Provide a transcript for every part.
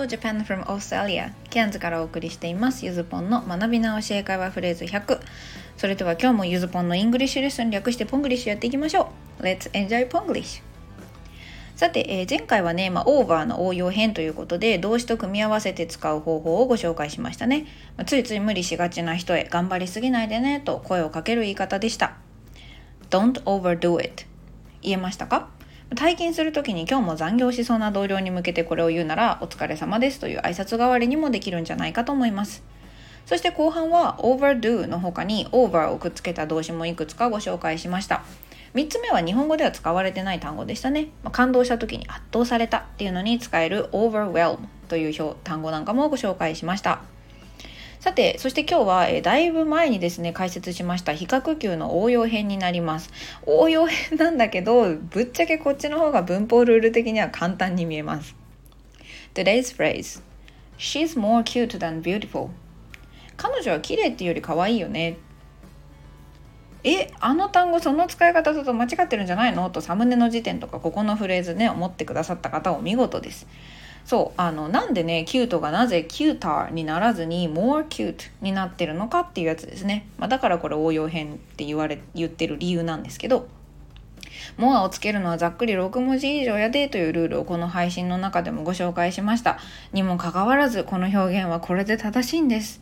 Hello Japan from Australia. ケアンズからお送りしています。ゆずぽんの学び直し英会話フレーズ100それでは今日もゆずぽんの English lesson 略してポングリッシュやっていきましょう。Let's enjoy ポングリッシュさて、えー、前回はね、まあ、オーバーの応用編ということで動詞と組み合わせて使う方法をご紹介しましたね、まあ、ついつい無理しがちな人へ頑張りすぎないでねと声をかける言い方でした。Don't overdo it. 言えましたか？退勤する時に今日も残業しそうな同僚に向けてこれを言うならお疲れ様ですという挨拶代わりにもできるんじゃないかと思います。そして後半は overdo の他に over をくっつけた動詞もいくつかご紹介しました。3つ目は日本語では使われてない単語でしたね、まあ、感動した時に圧倒されたっていうのに使える overwhelm という表単語なんかもご紹介しました。さて、そして今日は、えー、だいぶ前にですね、解説しました比較級の応用編になります。応用編なんだけど、ぶっちゃけこっちの方が文法ルール的には簡単に見えます。Today's phrase She's more cute than beautiful 彼女は綺麗っていうより可愛いよね。え、あの単語その使い方だと間違ってるんじゃないの？とサムネの時点とかここのフレーズね、思ってくださった方お見事です。そうあのなんでねキュートがなぜキューターにならずに more cute になってるのかっていうやつですね、まあ、だからこれ応用編って言われ言ってる理由なんですけど。more をつけるのはざっくり6文字以上やでというルールをこの配信の中でもご紹介しました。にもかかわらずこの表現はこれで正しいんです。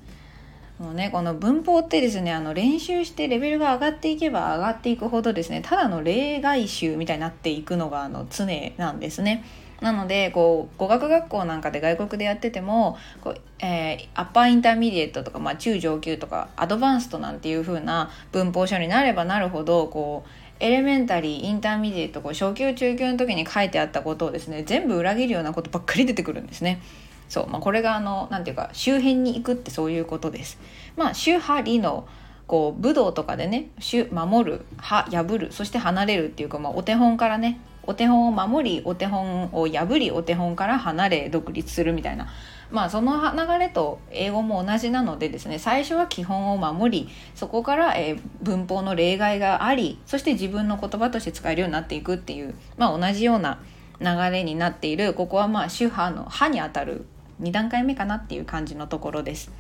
もうねこの文法ってですねあの練習してレベルが上がっていけば上がっていくほどですねただの例外集みたいになっていくのがあの常なんですね。なのでこう語学学校なんかで外国でやっててもこう、えー、アッパーインターミディエットとか、まあ、中上級とか advanced なんていう風な文法書になればなるほどこうelementary intermediate こう初級中級の時に書いてあったことをですね全部裏切るようなことばっかり出てくるんですね。そうまあ、これがあのなんていうか周辺に行くってそういうことです。まあ守破離のこう武道とかでね守る破るそして離れるっていうか、まあ、お手本からねお手本を守りお手本を破りお手本から離れ独立するみたいなまあその流れと英語も同じなのでですね最初は基本を守りそこから、えー、文法の例外がありそして自分の言葉として使えるようになっていくっていうまあ同じような流れになっているここはまあ主派の「派」にあたる2段階目かなっていう感じのところです。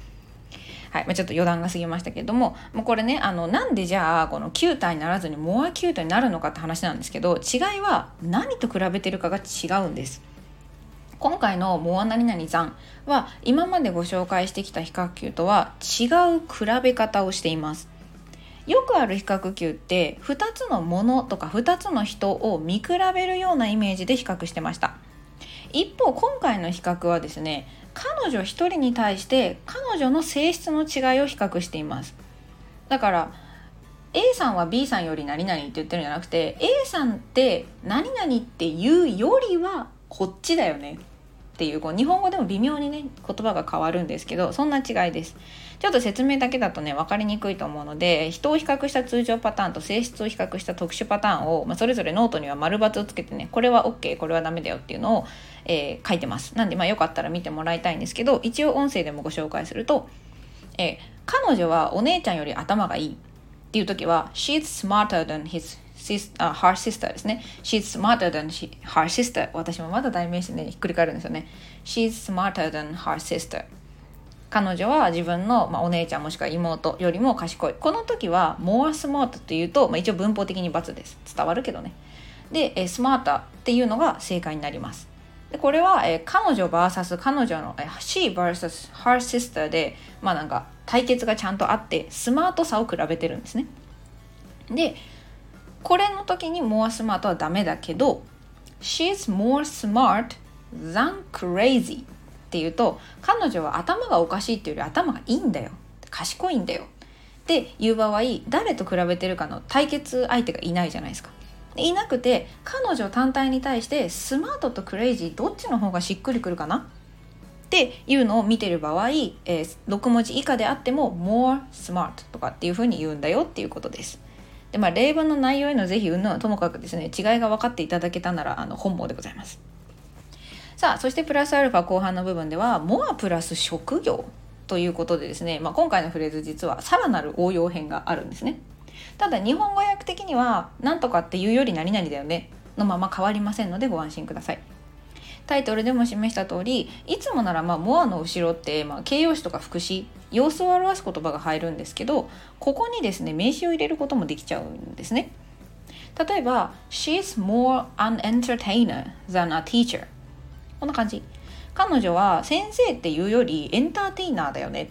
はいまあ、ちょっと余談が過ぎましたけれどももうこれねあのなんでじゃあこのキュータにならずにモアキュートになるのかって話なんですけど違いは何と比べてるかが違うんです。今回の「モア何々残」は今までご紹介してきた比較級とは違う比べ方をしています。よくある比較級って2つのものとか2つの人を見比べるようなイメージで比較してました。一方今回の比較はですね彼女一人に対して彼女の性質の違いを比較しています。だから A さんは B さんより何々って言ってるんじゃなくて A さんって何々って言うよりはこっちだよね。っていうこう日本語でも微妙にね言葉が変わるんですけどそんな違いです。ちょっと説明だけだとね分かりにくいと思うので人を比較した通常パターンと性質を比較した特殊パターンを、まあ、それぞれノートには丸×をつけてねこれは OK これはダメだよっていうのを、えー、書いてます。なんでまあよかったら見てもらいたいんですけど一応音声でもご紹介すると、えー、彼女はお姉ちゃんより頭がいいっていう時は She's smarter than his uh, her sister ですね。She's smarter than she, her sister. 私もまだ代名詞ね、ひっくり返るんですよね。She's smarter than her sister. 彼女は自分の、まあ、お姉ちゃんもしくは妹よりも賢い。この時は more smart というと、まあ、一応文法的に×です。伝わるけどね。で、えー smarter っていうのが正解になります。でこれは、えー彼女 VS 彼女の、えー she vs her sister で、まあなんか対決がちゃんとあって、スマートさを比べてるんですね。で、これの時に more smart はダメだけど she's more smart than crazy っていうと彼女は頭がおかしいっていうより頭がいいんだよ。賢いんだよ。っていう場合誰と比べてるかの対決相手がいないじゃないですか。いなくて彼女単体に対してスマートとクレイジーどっちの方がしっくりくるかな？っていうのを見てる場合、えー、6文字以下であっても more smart とかっていうふうに言うんだよっていうことです。でまあ例文の内容への是非云々はともかくですね違いが分かっていただけたならあの本望でございます。さあそしてプラスアルファ後半の部分ではモアプラス職業ということでですね、まあ、今回のフレーズ実はさらなる応用編があるんですね。ただ日本語訳的には何とかっていうより何々だよねのまま変わりませんのでご安心ください。タイトルでも示した通りいつもならまあモアの後ろって、まあ、形容詞とか副詞様子を表す言葉が入るんですけどここにですね名詞を入れることもできちゃうんですね。例えば She's more an entertainer than a teacher こんな感じ。彼女は先生っていうよりエンターテイナーだよね。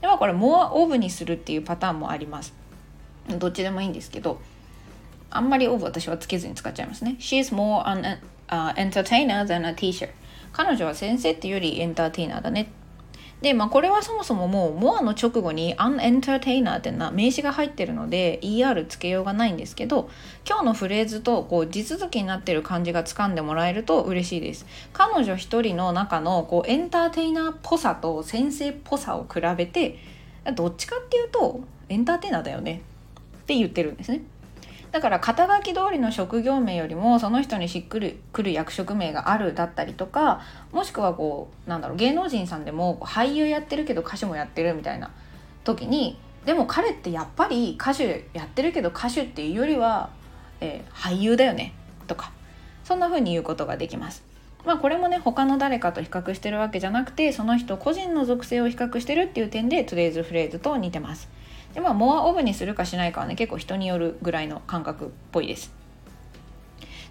ではこれ more of にするっていうパターンもあります。どっちでもいいんですけどあんまり of 私はつけずに使っちゃいますね。She's more an uh, entertainer than a teacher 彼女は先生っていうよりエンターテイナーだね。で、まあ、これはそもそももう、モアの直後に an entertainer ってな名詞が入ってるので ER つけようがないんですけど、今日のフレーズとこう地続きになってる感じが掴んでもらえると嬉しいです。彼女一人の中のこうエンターテイナーっぽさと先生っぽさを比べて、どっちかっていうとエンターテイナーだよねって言ってるんですね。だから肩書き通りの職業名よりもその人にしっくりくる役職名があるだったりとかもしくはこうなんだろう芸能人さんでも俳優やってるけど歌手もやってるみたいな時にでも彼ってやっぱり歌手やってるけど歌手っていうよりは、えー、俳優だよねとかそんな風に言うことができます。まあこれもね他の誰かと比較してるわけじゃなくてその人個人の属性を比較してるっていう点でトゥデイズフレーズと似てます。でまあモアオブにするかしないかはね結構人によるぐらいの感覚っぽいです。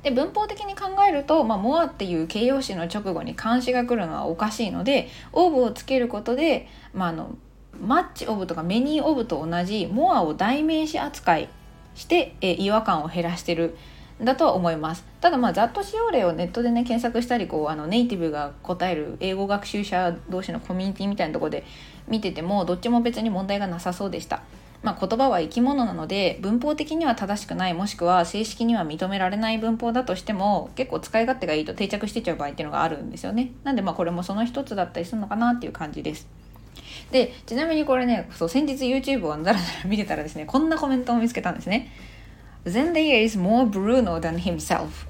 で文法的に考えると、まあ、モアっていう形容詞の直後に監視が来るのはおかしいのでオーブをつけることで、まあ、あのマッチオブとかメニーオブと同じモアを代名詞扱いしてえ違和感を減らしてるだと思いますただまあざっと使用例をネットでね検索したりこうあのネイティブが答える英語学習者同士のコミュニティみたいなとこで見ててもどっちも別に問題がなさそうでした。まあ、言葉は生き物なので文法的には正しくないもしくは正式には認められない文法だとしても結構使い勝手がいいと定着してちゃう場合っていうのがあるんですよね。なんでまあこれもその一つだったりするのかなっていう感じです。でちなみにこれねそう先日 YouTube をザラザラ見てたらですねこんなコメントを見つけたんですね。Zendaya is more Bruno than himself.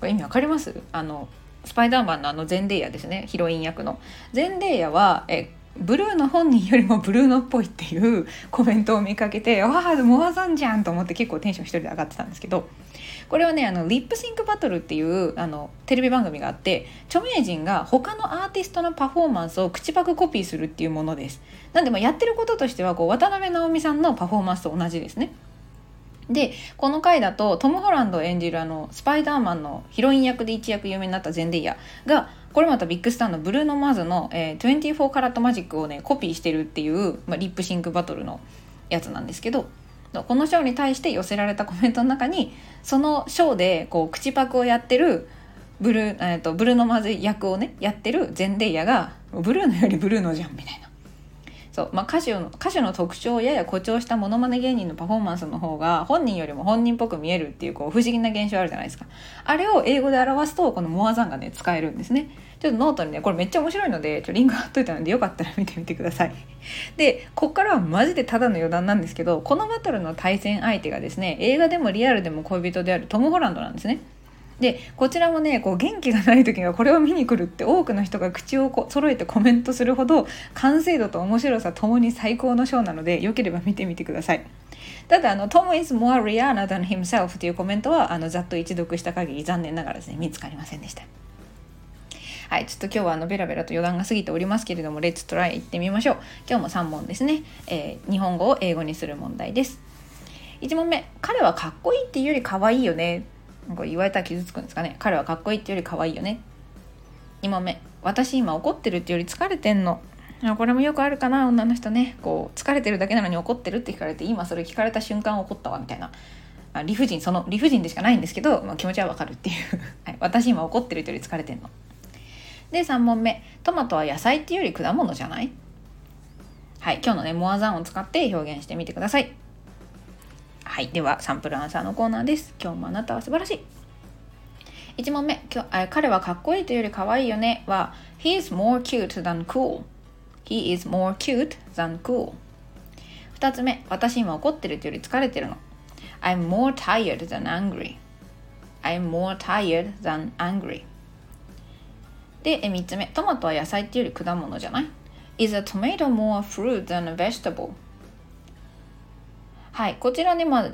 これ意味わかります？あのスパイダーマンのあのゼンデイヤですね。ヒロイン役の。ゼンデイヤはえブルーの本人よりもブルーノっぽいっていう コメントを見かけてわあモアザンじゃんと思って結構テンション一人で上がってたんですけど。これはねあのリップシンクバトルっていうあのテレビ番組があって著名人が他のアーティストのパフォーマンスを口パクコピーするっていうものです。なんでまやってることとしてはこう渡辺直美さんのパフォーマンスと同じですね。でこの回だとトム・ホランド演じるあのスパイダーマンのヒロイン役で一躍有名になったゼンデイヤがこれまたビッグスターのブルーノ・マーズの、えー、24カラットマジックをねコピーしてるっていう、まあ、リップシンクバトルのやつなんですけどこのショーに対して寄せられたコメントの中にそのショーでこう口パクをやってるブルー,、えーと、ブルーノ・マーズ役をねやってるゼンデイヤがブルーノよりブルーノじゃんみたいな。そうまあ、歌手の歌手の特徴をやや誇張したモノマネ芸人のパフォーマンスの方が本人よりも本人っぽく見えるっていうこう不思議な現象あるじゃないですか。あれを英語で表すとこの more than がね使えるんですね。ちょっとノートにねこれめっちゃ面白いのでちょリンク貼っといたのでよかったら見てみてください。でこっからはマジでただの余談なんですけどこのバトルの対戦相手がですね映画でもリアルでも恋人であるトム・ホランドなんですね。でこちらもねこう元気がない時がこれを見に来るって多くの人が口をこ揃えてコメントするほど完成度と面白さともに最高のショーなのでよければ見てみてくださいただあの「トム is more Rihanna than himself」というコメントはあのざっと一読した限り残念ながらですね見つかりませんでしたはい、ちょっと今日はあのベラベラと余談が過ぎておりますけれども、レッツトライ行ってみましょう。今日も3問ですね。えー、日本語を英語にする問題です。1問目、彼はかっこいいっていうより可愛いよね。これ言われたら傷つくんですかね。彼はかっこいいってより可愛いよね。2問目。私今怒ってるってより疲れてんの。これもよくあるかな女の人ね。こう疲れてるだけなのに怒ってるって聞かれて今それ聞かれた瞬間怒ったわみたいな。あ理不尽。その理不尽でしかないんですけど、まあ、気持ちはわかるっていう、はい、私今怒ってるってより疲れてんの。で3問目。トマトは野菜っていうより果物じゃない？はい。今日のねモアザンを使って表現してみてください。はいではサンプルアンサーのコーナーです今日もあなたは素晴らしい1問目今日彼はかっこいいというより可愛いよねは He is more cute than cool He is more cute than cool 2つ目私今怒ってるというより疲れてるの I'm more tired than angry I'm more tired than angry で3つ目トマトは野菜っていうより果物じゃない Is a tomato more fruit than a vegetable? はい、こちらね、まあ、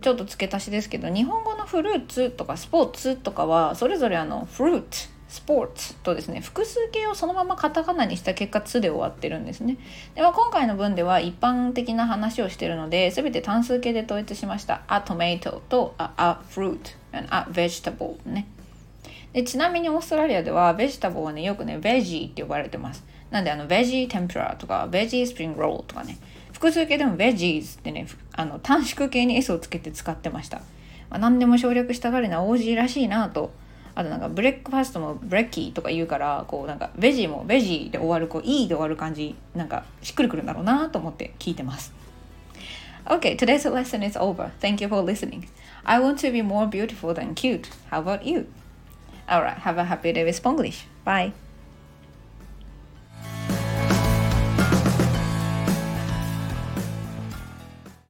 ちょっと付け足しですけど日本語のフルーツとかスポーツとかはそれぞれあのフルーツスポーツとですね複数形をそのままカタカナにした結果「つ」で終わってるんですね。では今回の文では一般的な話をしてるので全て単数形で統一しました「a tomato」と「a, a fruit」「a vegetable」ね。でちなみにオーストラリアでは vegetable はねよくね veggie って呼ばれてます。なんであの veggie 天ぷらとか veggie spring roll とかね。複数形でも veggies ってねあの短縮形に S をつけて使ってました、まあ、何でも省略したがりな OG らしいなとあとなんか breakfast も brekkie とか言うからこうなんか veggie も veggie で終わるこう E で終わる感じなんかしっくりくるんだろうなと思って聞いてます Okay, today's lesson is over. Thank you for listening. I want to be more beautiful than cute. How about you? Alright, have a happy day with Spanglish. Bye.